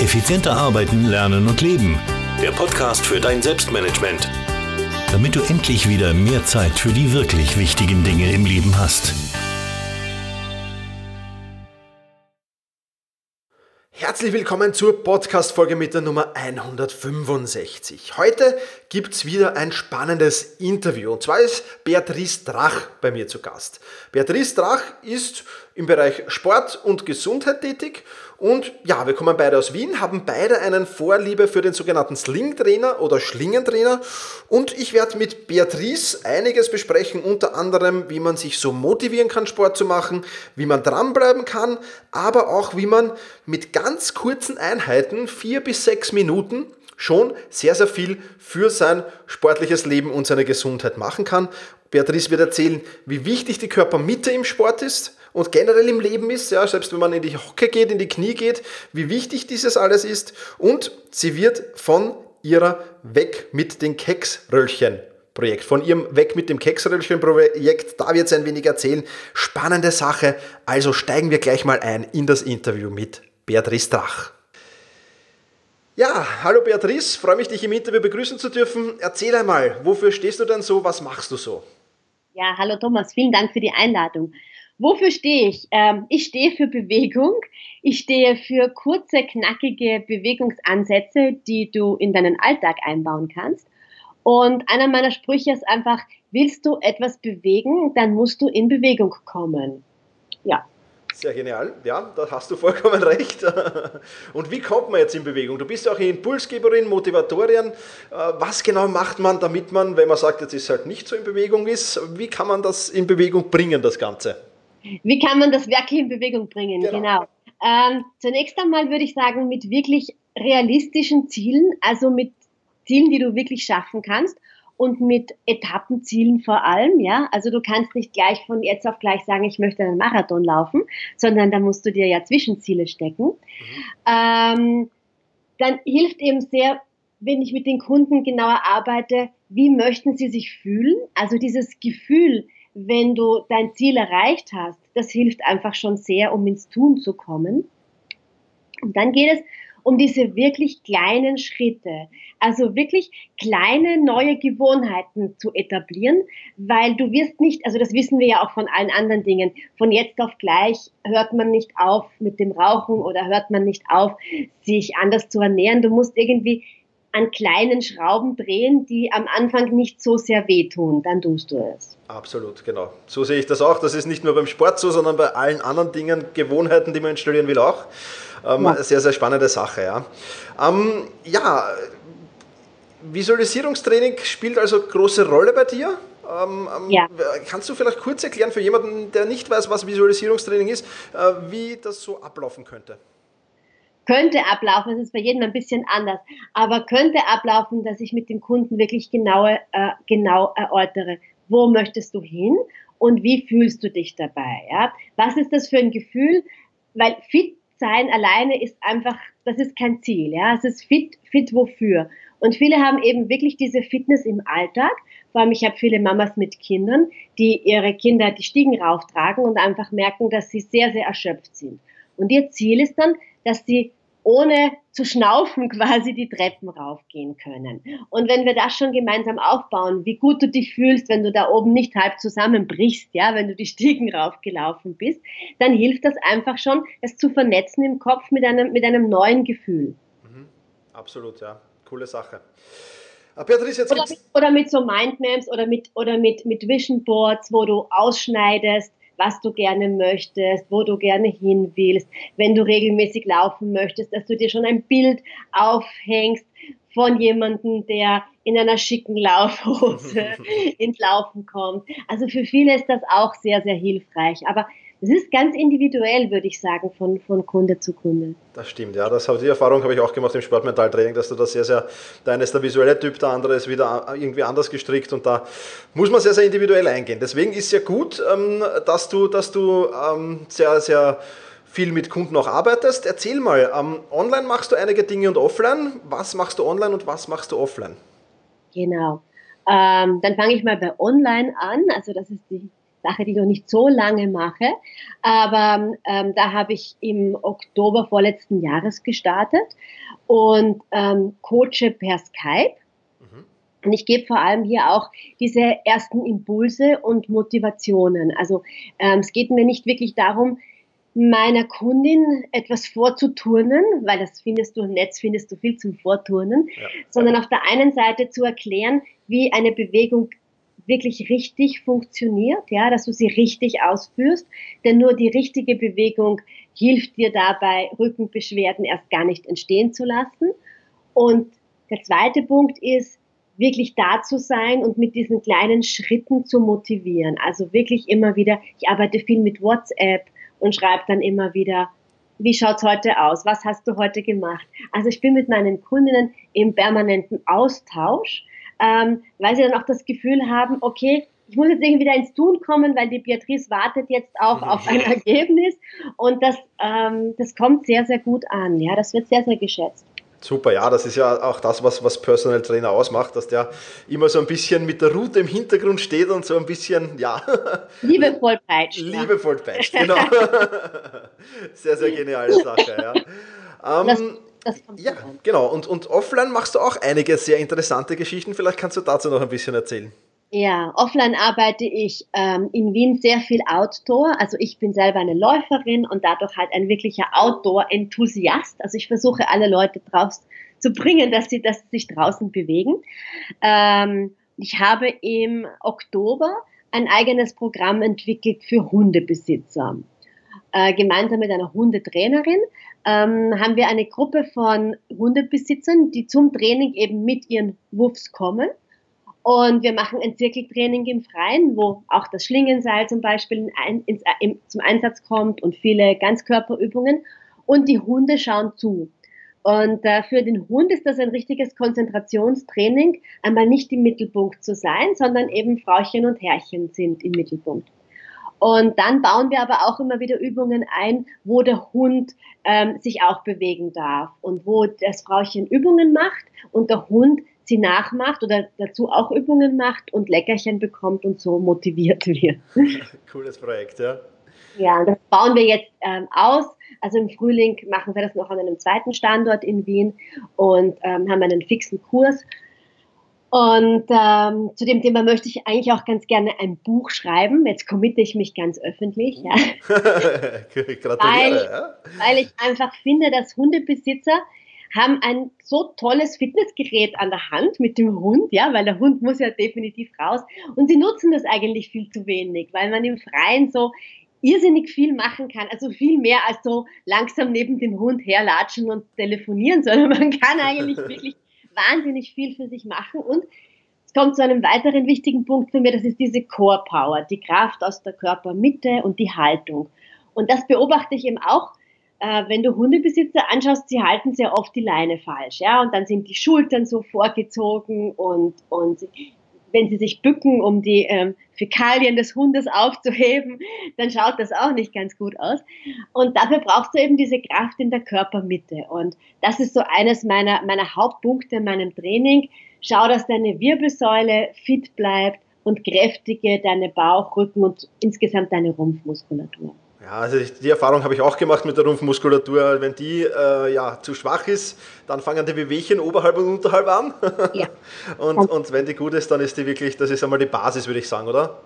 Effizienter arbeiten, lernen und leben. Der Podcast für dein Selbstmanagement. Damit du endlich wieder mehr Zeit für die wirklich wichtigen Dinge im Leben hast. Herzlich willkommen zur Podcast-Folge mit der Nummer 165. Heute gibt es wieder ein spannendes Interview. Und zwar ist Beatrice Drach bei mir zu Gast. Beatrice Drach ist im Bereich Sport und Gesundheit tätig und ja, wir kommen beide aus Wien, haben beide einen Vorliebe für den sogenannten Sling-Trainer oder Schlingentrainer. Und ich werde mit Beatrice einiges besprechen, unter anderem, wie man sich so motivieren kann, Sport zu machen, wie man dranbleiben kann, aber auch, wie man mit ganz kurzen Einheiten, vier bis sechs Minuten, schon sehr, sehr viel für sein sportliches Leben und seine Gesundheit machen kann. Beatrice wird erzählen, wie wichtig die Körpermitte im Sport ist, und generell im Leben ist, ja, selbst wenn man in die Hocke geht, in die Knie geht, wie wichtig dieses alles ist. Und sie wird von ihrer Weg mit den Keksröllchen Projekt, von ihrem Weg mit dem Keksröllchen Projekt, da wird sie ein wenig erzählen. Spannende Sache. Also steigen wir gleich mal ein in das Interview mit Beatrice Drach. Ja, hallo Beatrice, freue mich, dich im Interview begrüßen zu dürfen. Erzähl einmal, wofür stehst du denn so, was machst du so? Ja, hallo Thomas, vielen Dank für die Einladung. Wofür stehe ich? Ähm, ich stehe für Bewegung. Ich stehe für kurze, knackige Bewegungsansätze, die du in deinen Alltag einbauen kannst. Und einer meiner Sprüche ist einfach, willst du etwas bewegen, dann musst du in Bewegung kommen. Ja. Sehr genial, ja, da hast du vollkommen recht. Und wie kommt man jetzt in Bewegung? Du bist auch Impulsgeberin, Motivatorin. Äh, was genau macht man, damit man, wenn man sagt, jetzt ist halt nicht so in Bewegung ist, wie kann man das in Bewegung bringen, das Ganze? Wie kann man das wirklich in Bewegung bringen? Genau. genau. Ähm, zunächst einmal würde ich sagen, mit wirklich realistischen Zielen, also mit Zielen, die du wirklich schaffen kannst und mit Etappenzielen vor allem, ja. Also du kannst nicht gleich von jetzt auf gleich sagen, ich möchte einen Marathon laufen, sondern da musst du dir ja Zwischenziele stecken. Mhm. Ähm, dann hilft eben sehr, wenn ich mit den Kunden genauer arbeite, wie möchten sie sich fühlen? Also dieses Gefühl, wenn du dein Ziel erreicht hast, das hilft einfach schon sehr, um ins Tun zu kommen. Und dann geht es um diese wirklich kleinen Schritte. Also wirklich kleine neue Gewohnheiten zu etablieren, weil du wirst nicht, also das wissen wir ja auch von allen anderen Dingen, von jetzt auf gleich hört man nicht auf mit dem Rauchen oder hört man nicht auf, sich anders zu ernähren. Du musst irgendwie an kleinen Schrauben drehen, die am Anfang nicht so sehr wehtun, dann tust du es. Absolut, genau. So sehe ich das auch. Das ist nicht nur beim Sport so, sondern bei allen anderen Dingen, Gewohnheiten, die man installieren will, auch. Ähm, ja. Sehr, sehr spannende Sache, ja. Ähm, ja, Visualisierungstraining spielt also große Rolle bei dir. Ähm, ähm ja. Kannst du vielleicht kurz erklären für jemanden, der nicht weiß, was Visualisierungstraining ist, äh, wie das so ablaufen könnte? Könnte ablaufen, es ist bei jedem ein bisschen anders, aber könnte ablaufen, dass ich mit dem Kunden wirklich genaue, äh, genau erörtere, wo möchtest du hin und wie fühlst du dich dabei? Ja? Was ist das für ein Gefühl? Weil fit sein alleine ist einfach, das ist kein Ziel. Ja? Es ist fit, fit wofür? Und viele haben eben wirklich diese Fitness im Alltag. Vor allem, ich habe viele Mamas mit Kindern, die ihre Kinder die Stiegen rauftragen und einfach merken, dass sie sehr, sehr erschöpft sind. Und ihr Ziel ist dann, dass sie ohne zu schnaufen quasi die Treppen raufgehen können. Und wenn wir das schon gemeinsam aufbauen, wie gut du dich fühlst, wenn du da oben nicht halb zusammenbrichst, ja, wenn du die Stiegen raufgelaufen bist, dann hilft das einfach schon, es zu vernetzen im Kopf mit einem, mit einem neuen Gefühl. Mhm. Absolut, ja. Coole Sache. Ah, Beatrice, jetzt oder, mit, oder mit so Mindmaps oder mit, oder mit, mit Vision Boards, wo du ausschneidest, was du gerne möchtest, wo du gerne hin willst, wenn du regelmäßig laufen möchtest, dass du dir schon ein Bild aufhängst von jemandem, der in einer schicken Laufhose ins Laufen kommt. Also für viele ist das auch sehr, sehr hilfreich. Aber es ist ganz individuell, würde ich sagen, von, von Kunde zu Kunde. Das stimmt, ja. Das, die Erfahrung habe ich auch gemacht im Sportmentaltraining, dass du da sehr, sehr, der eine ist der visuelle Typ, der andere ist wieder irgendwie anders gestrickt und da muss man sehr, sehr individuell eingehen. Deswegen ist es ja gut, ähm, dass du, dass du ähm, sehr, sehr viel mit Kunden auch arbeitest. Erzähl mal, ähm, online machst du einige Dinge und offline. Was machst du online und was machst du offline? Genau. Ähm, dann fange ich mal bei online an. Also das ist die Sache, die ich noch nicht so lange mache. Aber ähm, da habe ich im Oktober vorletzten Jahres gestartet und ähm, coache per Skype. Mhm. Und ich gebe vor allem hier auch diese ersten Impulse und Motivationen. Also ähm, es geht mir nicht wirklich darum, meiner Kundin etwas vorzuturnen, weil das findest du im Netz, findest du viel zum Vorturnen, ja. sondern auf der einen Seite zu erklären, wie eine Bewegung wirklich richtig funktioniert, ja, dass du sie richtig ausführst, denn nur die richtige Bewegung hilft dir dabei, Rückenbeschwerden erst gar nicht entstehen zu lassen. Und der zweite Punkt ist, wirklich da zu sein und mit diesen kleinen Schritten zu motivieren. Also wirklich immer wieder, ich arbeite viel mit WhatsApp, und schreibe dann immer wieder, wie schaut's heute aus? Was hast du heute gemacht? Also ich bin mit meinen Kundinnen im permanenten Austausch, ähm, weil sie dann auch das Gefühl haben, okay, ich muss jetzt irgendwie wieder ins Tun kommen, weil die Beatrice wartet jetzt auch auf ein Ergebnis und das, ähm, das kommt sehr, sehr gut an. Ja, das wird sehr, sehr geschätzt. Super, ja, das ist ja auch das, was, was Personal Trainer ausmacht, dass der immer so ein bisschen mit der Route im Hintergrund steht und so ein bisschen, ja. Liebevoll peitscht. Liebevoll peitscht, genau. sehr, sehr geniale Sache, ja. Ähm, ja, genau. Und, und offline machst du auch einige sehr interessante Geschichten. Vielleicht kannst du dazu noch ein bisschen erzählen. Ja, offline arbeite ich ähm, in Wien sehr viel Outdoor. Also ich bin selber eine Läuferin und dadurch halt ein wirklicher Outdoor-Enthusiast. Also ich versuche alle Leute draus zu bringen, dass sie, dass sie sich draußen bewegen. Ähm, ich habe im Oktober ein eigenes Programm entwickelt für Hundebesitzer. Äh, gemeinsam mit einer Hundetrainerin ähm, haben wir eine Gruppe von Hundebesitzern, die zum Training eben mit ihren Wuffs kommen und wir machen ein Zirkeltraining im Freien, wo auch das Schlingenseil zum Beispiel in, ins, in, zum Einsatz kommt und viele Ganzkörperübungen. Und die Hunde schauen zu. Und äh, für den Hund ist das ein richtiges Konzentrationstraining, einmal nicht im Mittelpunkt zu sein, sondern eben Frauchen und Herrchen sind im Mittelpunkt. Und dann bauen wir aber auch immer wieder Übungen ein, wo der Hund ähm, sich auch bewegen darf und wo das Frauchen Übungen macht und der Hund sie nachmacht oder dazu auch Übungen macht und Leckerchen bekommt und so motiviert wird. Cooles Projekt, ja. Ja, das bauen wir jetzt ähm, aus. Also im Frühling machen wir das noch an einem zweiten Standort in Wien und ähm, haben einen fixen Kurs. Und ähm, zu dem Thema möchte ich eigentlich auch ganz gerne ein Buch schreiben. Jetzt committe ich mich ganz öffentlich. Ja. Gratuliere. Weil, ja. weil ich einfach finde, dass Hundebesitzer haben ein so tolles Fitnessgerät an der Hand mit dem Hund, ja, weil der Hund muss ja definitiv raus. Und sie nutzen das eigentlich viel zu wenig, weil man im Freien so irrsinnig viel machen kann, also viel mehr als so langsam neben dem Hund herlatschen und telefonieren, sondern man kann eigentlich wirklich wahnsinnig viel für sich machen und es kommt zu einem weiteren wichtigen Punkt für mich, das ist diese Core Power, die Kraft aus der Körpermitte und die Haltung. Und das beobachte ich eben auch äh, wenn du Hundebesitzer anschaust, sie halten sehr oft die Leine falsch, ja, und dann sind die Schultern so vorgezogen und, und wenn sie sich bücken, um die ähm, Fäkalien des Hundes aufzuheben, dann schaut das auch nicht ganz gut aus. Und dafür brauchst du eben diese Kraft in der Körpermitte. Und das ist so eines meiner, meiner Hauptpunkte in meinem Training. Schau, dass deine Wirbelsäule fit bleibt und kräftige deine Bauch, Rücken und insgesamt deine Rumpfmuskulatur. Ja, also die Erfahrung habe ich auch gemacht mit der Rumpfmuskulatur. Wenn die äh, ja, zu schwach ist, dann fangen die Wehwehchen oberhalb und unterhalb an. Ja. und, und wenn die gut ist, dann ist die wirklich, das ist einmal die Basis, würde ich sagen, oder?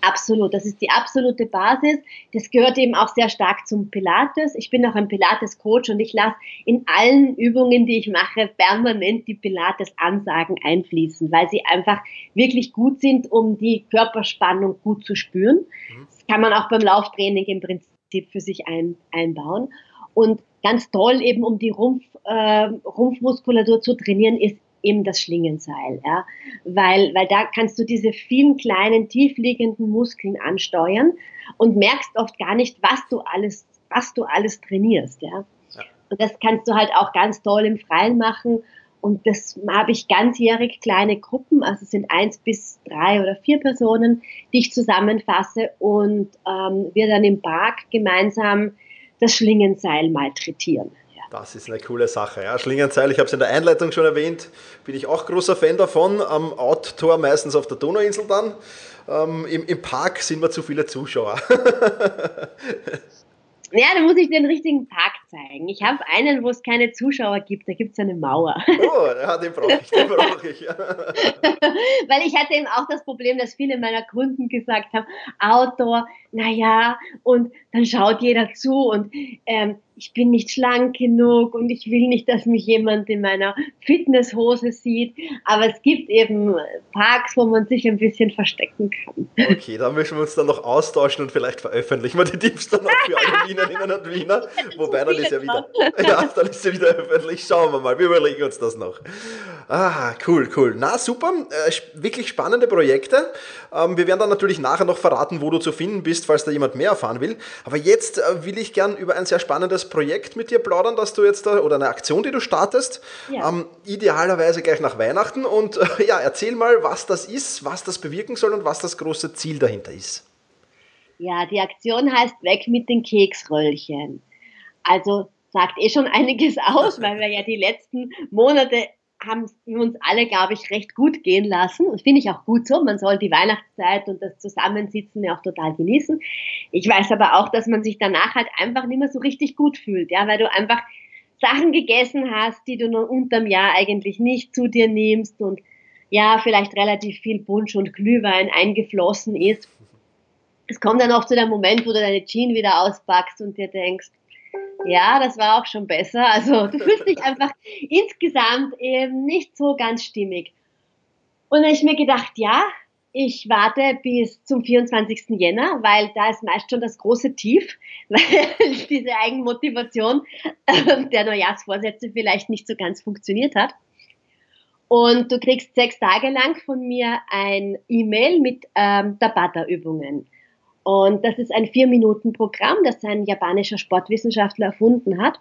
Absolut, das ist die absolute Basis. Das gehört eben auch sehr stark zum Pilates. Ich bin auch ein Pilates-Coach und ich lasse in allen Übungen, die ich mache, permanent die Pilates-Ansagen einfließen, weil sie einfach wirklich gut sind, um die Körperspannung gut zu spüren. Mhm kann man auch beim Lauftraining im Prinzip für sich ein, einbauen. Und ganz toll eben, um die Rumpf, äh, Rumpfmuskulatur zu trainieren, ist eben das Schlingenseil, ja, weil, weil da kannst du diese vielen kleinen tiefliegenden Muskeln ansteuern und merkst oft gar nicht, was du alles, was du alles trainierst, ja. ja. Und das kannst du halt auch ganz toll im Freien machen und das habe ich ganzjährig kleine Gruppen, also es sind eins bis drei oder vier Personen, die ich zusammenfasse und ähm, wir dann im Park gemeinsam das Schlingenseil malträtieren. Ja. Das ist eine coole Sache. Ja. Schlingenzeil, ich habe es in der Einleitung schon erwähnt, bin ich auch großer Fan davon. Am Outdoor meistens auf der Donauinsel dann. Ähm, im, Im Park sind wir zu viele Zuschauer. Ja, da muss ich den richtigen Park zeigen. Ich habe einen, wo es keine Zuschauer gibt. Da gibt es eine Mauer. Oh, ja, den brauche ich, den brauche ich. Weil ich hatte eben auch das Problem, dass viele meiner Kunden gesagt haben, Outdoor, naja, und dann schaut jeder zu und ähm, ich bin nicht schlank genug und ich will nicht, dass mich jemand in meiner Fitnesshose sieht. Aber es gibt eben Parks, wo man sich ein bisschen verstecken kann. Okay, da müssen wir uns dann noch austauschen und vielleicht veröffentlichen wir die Tipps dann auch für alle Wienerinnen und Wiener. Wobei dann ist ja wieder, ja, dann ist ja wieder öffentlich. Schauen wir mal, wir überlegen uns das noch. Ah, cool, cool. Na, super. Äh, wirklich spannende Projekte. Ähm, wir werden dann natürlich nachher noch verraten, wo du zu finden bist, falls da jemand mehr erfahren will. Aber jetzt äh, will ich gern über ein sehr spannendes Projekt mit dir plaudern, dass du jetzt da, oder eine Aktion, die du startest, ja. ähm, idealerweise gleich nach Weihnachten. Und äh, ja, erzähl mal, was das ist, was das bewirken soll und was das große Ziel dahinter ist. Ja, die Aktion heißt Weg mit den Keksröllchen. Also sagt eh schon einiges aus, weil wir ja die letzten Monate haben uns alle, glaube ich, recht gut gehen lassen. Und finde ich auch gut so. Man soll die Weihnachtszeit und das Zusammensitzen ja auch total genießen. Ich weiß aber auch, dass man sich danach halt einfach nicht mehr so richtig gut fühlt, ja, weil du einfach Sachen gegessen hast, die du nur unterm Jahr eigentlich nicht zu dir nimmst und ja, vielleicht relativ viel Punsch und Glühwein eingeflossen ist. Es kommt dann auch zu dem Moment, wo du deine Jeans wieder auspackst und dir denkst, ja, das war auch schon besser. Also du fühlst dich einfach insgesamt eben nicht so ganz stimmig. Und dann habe ich mir gedacht, ja, ich warte bis zum 24. Jänner, weil da ist meist schon das große Tief, weil diese Eigenmotivation der Neujahrsvorsätze vielleicht nicht so ganz funktioniert hat. Und du kriegst sechs Tage lang von mir ein E-Mail mit ähm, Tabata-Übungen. Und das ist ein Vier-Minuten-Programm, das ein japanischer Sportwissenschaftler erfunden hat.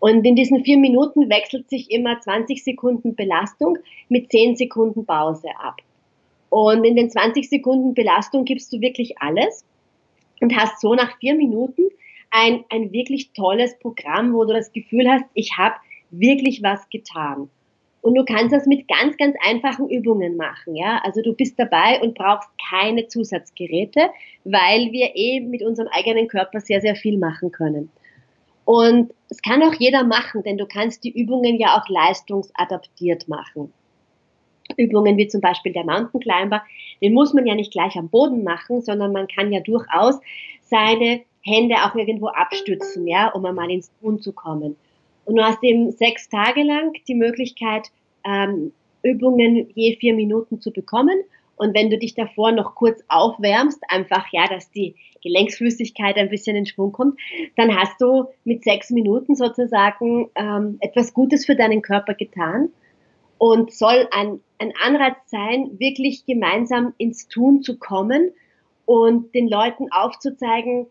Und in diesen vier Minuten wechselt sich immer 20 Sekunden Belastung mit 10 Sekunden Pause ab. Und in den 20 Sekunden Belastung gibst du wirklich alles und hast so nach vier Minuten ein, ein wirklich tolles Programm, wo du das Gefühl hast, ich habe wirklich was getan. Und du kannst das mit ganz, ganz einfachen Übungen machen, ja. Also du bist dabei und brauchst keine Zusatzgeräte, weil wir eh mit unserem eigenen Körper sehr, sehr viel machen können. Und es kann auch jeder machen, denn du kannst die Übungen ja auch leistungsadaptiert machen. Übungen wie zum Beispiel der Mountain Climber, den muss man ja nicht gleich am Boden machen, sondern man kann ja durchaus seine Hände auch irgendwo abstützen, ja, um einmal ins Tun zu kommen. Und du hast eben sechs Tage lang die Möglichkeit, ähm, Übungen je vier Minuten zu bekommen. Und wenn du dich davor noch kurz aufwärmst, einfach ja, dass die Gelenksflüssigkeit ein bisschen in Schwung kommt, dann hast du mit sechs Minuten sozusagen ähm, etwas Gutes für deinen Körper getan und soll ein, ein Anreiz sein, wirklich gemeinsam ins Tun zu kommen und den Leuten aufzuzeigen,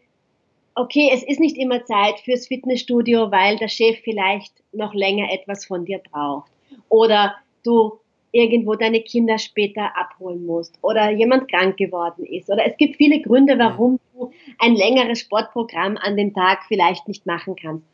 okay, es ist nicht immer Zeit fürs Fitnessstudio, weil der Chef vielleicht noch länger etwas von dir braucht. Oder du irgendwo deine Kinder später abholen musst oder jemand krank geworden ist. Oder es gibt viele Gründe, warum du ein längeres Sportprogramm an dem Tag vielleicht nicht machen kannst.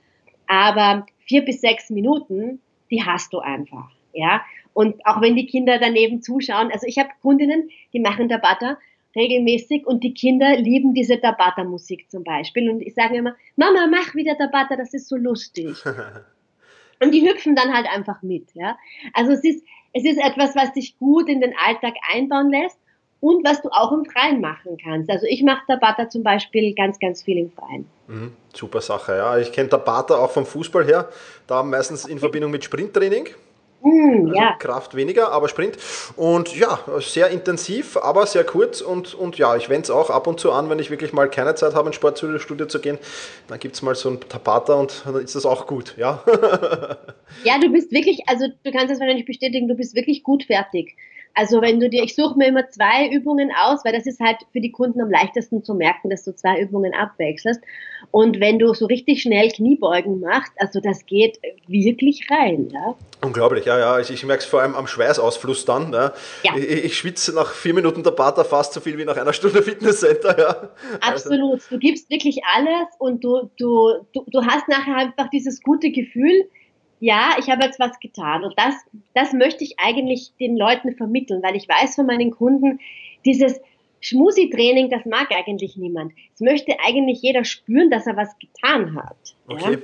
Aber vier bis sechs Minuten, die hast du einfach. Ja, und auch wenn die Kinder daneben zuschauen, also ich habe Kundinnen, die machen Butter regelmäßig und die Kinder lieben diese Tabata-Musik zum Beispiel. Und ich sage immer, Mama, mach wieder Tabata, das ist so lustig. und die hüpfen dann halt einfach mit. Ja? Also es ist, es ist etwas, was dich gut in den Alltag einbauen lässt und was du auch im Freien machen kannst. Also ich mache Tabata zum Beispiel ganz, ganz viel im Freien. Mhm, super Sache, ja. Ich kenne Tabata auch vom Fußball her, da meistens in Verbindung mit Sprinttraining. Mm, also ja. Kraft weniger, aber Sprint. Und ja, sehr intensiv, aber sehr kurz. Und, und ja, ich wende es auch ab und zu an, wenn ich wirklich mal keine Zeit habe, ins Sportstudio zu gehen. Dann gibt es mal so ein Tapata und dann ist das auch gut, ja. ja, du bist wirklich, also du kannst das wahrscheinlich bestätigen, du bist wirklich gut fertig. Also wenn du dir, ich suche mir immer zwei Übungen aus, weil das ist halt für die Kunden am leichtesten zu merken, dass du zwei Übungen abwechselst. Und wenn du so richtig schnell Kniebeugen machst, also das geht wirklich rein. Ja? Unglaublich, ja, ja. Ich, ich merke es vor allem am Schweißausfluss dann. Ne? Ja. Ich, ich, schwitze nach vier Minuten der Pater fast so viel wie nach einer Stunde Fitnesscenter. Ja. Absolut. Du gibst wirklich alles und du, du, du, du hast nachher einfach dieses gute Gefühl, ja, ich habe jetzt was getan. Und das, das möchte ich eigentlich den Leuten vermitteln, weil ich weiß von meinen Kunden, dieses Schmusi-Training, das mag eigentlich niemand. Es möchte eigentlich jeder spüren, dass er was getan hat. Okay. Ja?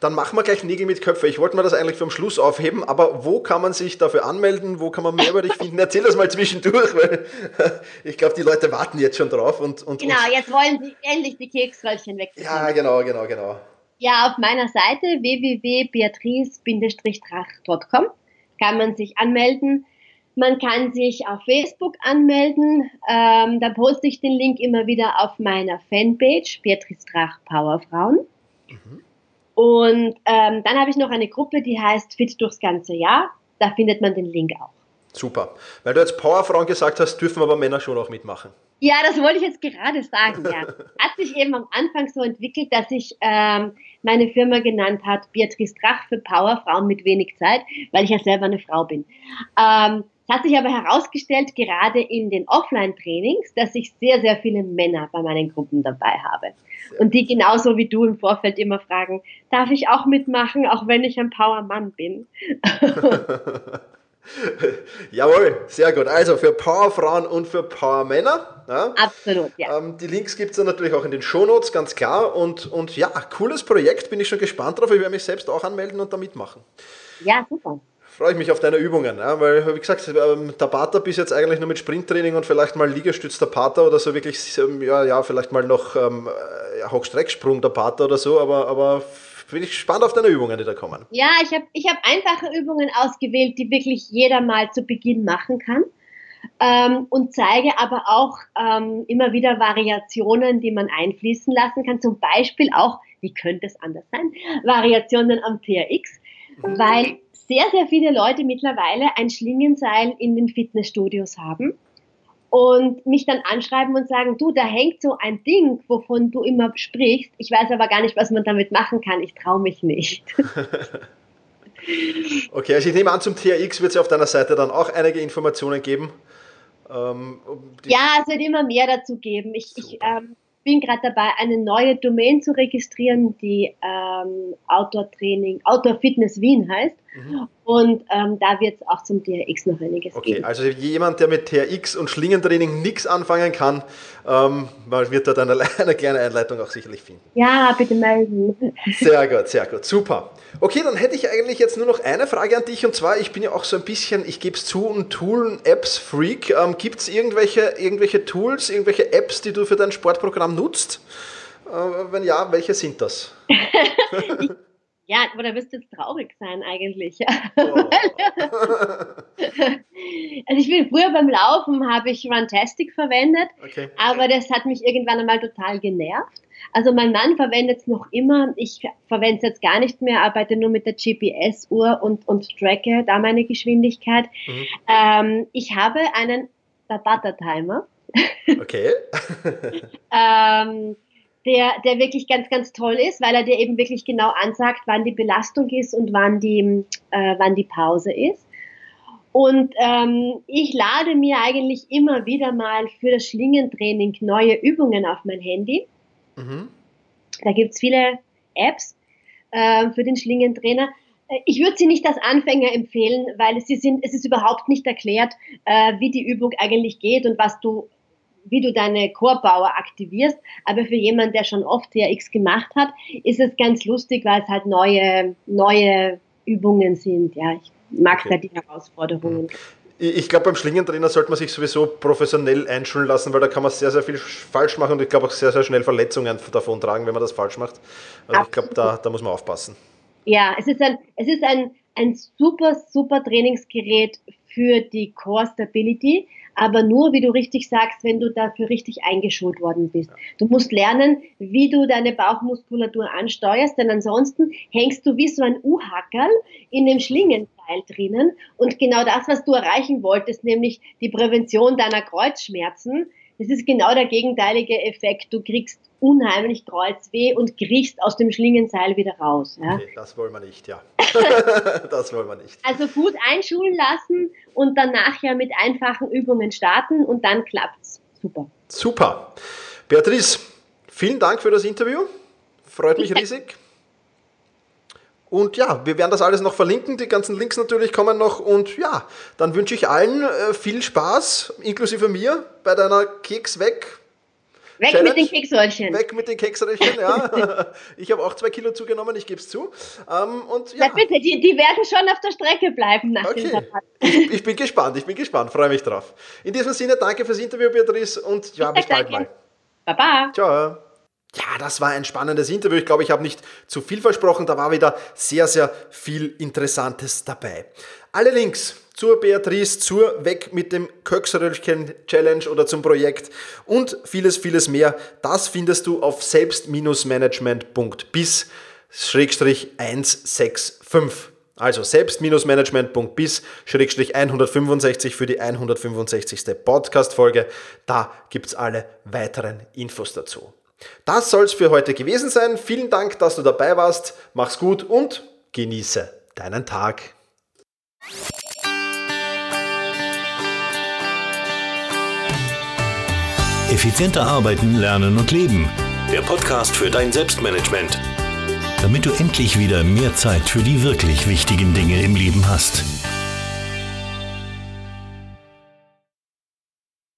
Dann machen wir gleich Nägel mit Köpfe. Ich wollte mir das eigentlich vom Schluss aufheben, aber wo kann man sich dafür anmelden? Wo kann man mehr über dich finden? Erzähl das mal zwischendurch, weil ich glaube, die Leute warten jetzt schon drauf. Und, und, genau, jetzt wollen sie endlich die Keksröllchen weg. Ja, genau, genau, genau. Ja, auf meiner Seite www.beatrice-drach.com kann man sich anmelden. Man kann sich auf Facebook anmelden. Ähm, da poste ich den Link immer wieder auf meiner Fanpage, Beatrice Drach Powerfrauen. Mhm. Und ähm, dann habe ich noch eine Gruppe, die heißt Fit durchs ganze Jahr. Da findet man den Link auch. Super. Weil du jetzt Powerfrauen gesagt hast, dürfen aber Männer schon auch mitmachen. Ja, das wollte ich jetzt gerade sagen. Ja. Hat sich eben am Anfang so entwickelt, dass sich ähm, meine Firma genannt hat Beatrice Drach für Powerfrauen mit wenig Zeit, weil ich ja selber eine Frau bin. Ähm, es hat sich aber herausgestellt, gerade in den Offline-Trainings, dass ich sehr, sehr viele Männer bei meinen Gruppen dabei habe. Und die genauso wie du im Vorfeld immer fragen, darf ich auch mitmachen, auch wenn ich ein Powermann bin? Jawohl, sehr gut. Also für Powerfrauen und für Powermänner. Ja. Absolut, ja. Ähm, die Links gibt es dann natürlich auch in den Shownotes, ganz klar. Und, und ja, cooles Projekt, bin ich schon gespannt drauf. Ich werde mich selbst auch anmelden und da mitmachen. Ja, super. Freue ich mich auf deine Übungen, ja, weil, wie gesagt, ähm, der Pater bis jetzt eigentlich nur mit Sprinttraining und vielleicht mal Liegestütz der Pater oder so wirklich, ähm, ja, ja vielleicht mal noch ähm, ja, Hochstrecksprung der Pater oder so, aber, aber bin ich gespannt auf deine Übungen, die da kommen. Ja, ich habe ich hab einfache Übungen ausgewählt, die wirklich jeder mal zu Beginn machen kann. Ähm, und zeige aber auch ähm, immer wieder Variationen, die man einfließen lassen kann. Zum Beispiel auch, wie könnte es anders sein, Variationen am TRX, weil sehr, sehr viele Leute mittlerweile ein Schlingenseil in den Fitnessstudios haben und mich dann anschreiben und sagen, du, da hängt so ein Ding, wovon du immer sprichst. Ich weiß aber gar nicht, was man damit machen kann. Ich traue mich nicht. okay, also ich nehme an, zum TRX wird es auf deiner Seite dann auch einige Informationen geben. Ähm, ja, es wird immer mehr dazu geben. Ich, ich ähm, bin gerade dabei, eine neue Domain zu registrieren, die ähm, Outdoor Training, Outdoor Fitness Wien heißt. Mhm. Und ähm, da wird es auch zum TRX noch einiges okay, geben. Also jemand, der mit TRX und Schlingentraining nichts anfangen kann, ähm, wird dort eine, eine, kleine Einleitung auch sicherlich finden. Ja, bitte melden. Sehr gut, sehr gut, super. Okay, dann hätte ich eigentlich jetzt nur noch eine Frage an dich und zwar, ich bin ja auch so ein bisschen, ich gebe es zu, ein Tool-Apps-Freak. Ähm, Gibt es irgendwelche, irgendwelche Tools, irgendwelche Apps, die du für dein Sportprogramm nutzt? Äh, wenn ja, welche sind das? Ja, aber da wirst du jetzt traurig sein eigentlich. Oh. also ich bin früher beim Laufen habe ich Runtastic verwendet, okay. aber das hat mich irgendwann einmal total genervt. Also mein Mann verwendet es noch immer, ich verwende es jetzt gar nicht mehr, arbeite nur mit der GPS-Uhr und, und tracke da meine Geschwindigkeit. Mhm. Ähm, ich habe einen Tabata-Timer. Okay. ähm, der, der wirklich ganz, ganz toll ist, weil er dir eben wirklich genau ansagt, wann die Belastung ist und wann die, äh, wann die Pause ist. Und ähm, ich lade mir eigentlich immer wieder mal für das Schlingentraining neue Übungen auf mein Handy. Mhm. Da gibt's viele Apps äh, für den Schlingentrainer. Äh, ich würde sie nicht als Anfänger empfehlen, weil sie sind, es ist überhaupt nicht erklärt, äh, wie die Übung eigentlich geht und was du wie du deine Core Power aktivierst. Aber für jemanden, der schon oft TRX gemacht hat, ist es ganz lustig, weil es halt neue, neue Übungen sind. Ja, ich mag okay. da die Herausforderungen. Ich glaube, beim Schlingentrainer sollte man sich sowieso professionell einschulen lassen, weil da kann man sehr, sehr viel falsch machen und ich glaube auch sehr, sehr schnell Verletzungen davon tragen, wenn man das falsch macht. Also Absolut. ich glaube, da, da muss man aufpassen. Ja, es ist ein, es ist ein, ein super, super Trainingsgerät für die Core Stability aber nur, wie du richtig sagst, wenn du dafür richtig eingeschult worden bist. Du musst lernen, wie du deine Bauchmuskulatur ansteuerst, denn ansonsten hängst du wie so ein U-Hackerl in dem Schlingenteil drinnen und genau das, was du erreichen wolltest, nämlich die Prävention deiner Kreuzschmerzen, das ist genau der gegenteilige Effekt. Du kriegst unheimlich Kreuzweh und kriegst aus dem Schlingenseil wieder raus. Ja? Okay, das wollen wir nicht, ja. das wollen wir nicht. Also gut einschulen lassen und dann nachher mit einfachen Übungen starten und dann klappt's. Super. Super. Beatrice, vielen Dank für das Interview. Freut mich riesig. Und ja, wir werden das alles noch verlinken. Die ganzen Links natürlich kommen noch. Und ja, dann wünsche ich allen äh, viel Spaß, inklusive mir, bei deiner Keks weg. Weg Challenge. mit den Keksröllchen. Weg mit den Keksröllchen, ja. ich habe auch zwei Kilo zugenommen, ich gebe es zu. Ähm, und, ja. Na bitte, die, die, werden schon auf der Strecke bleiben nach okay. dieser ich, ich bin gespannt, ich bin gespannt, freue mich drauf. In diesem Sinne, danke fürs Interview, Beatrice, und ja, bis bald mal. Baba. Ciao. Ja, das war ein spannendes Interview. Ich glaube, ich habe nicht zu viel versprochen. Da war wieder sehr, sehr viel Interessantes dabei. Alle Links zur Beatrice, zur Weg mit dem Köksröllchen Challenge oder zum Projekt und vieles, vieles mehr, das findest du auf selbst-management.bis 165. Also selbst-management.bis-165 für die 165. Podcast-Folge. Da gibt es alle weiteren Infos dazu. Das soll es für heute gewesen sein. Vielen Dank, dass du dabei warst. Mach's gut und genieße deinen Tag. Effizienter arbeiten, lernen und leben. Der Podcast für dein Selbstmanagement. Damit du endlich wieder mehr Zeit für die wirklich wichtigen Dinge im Leben hast.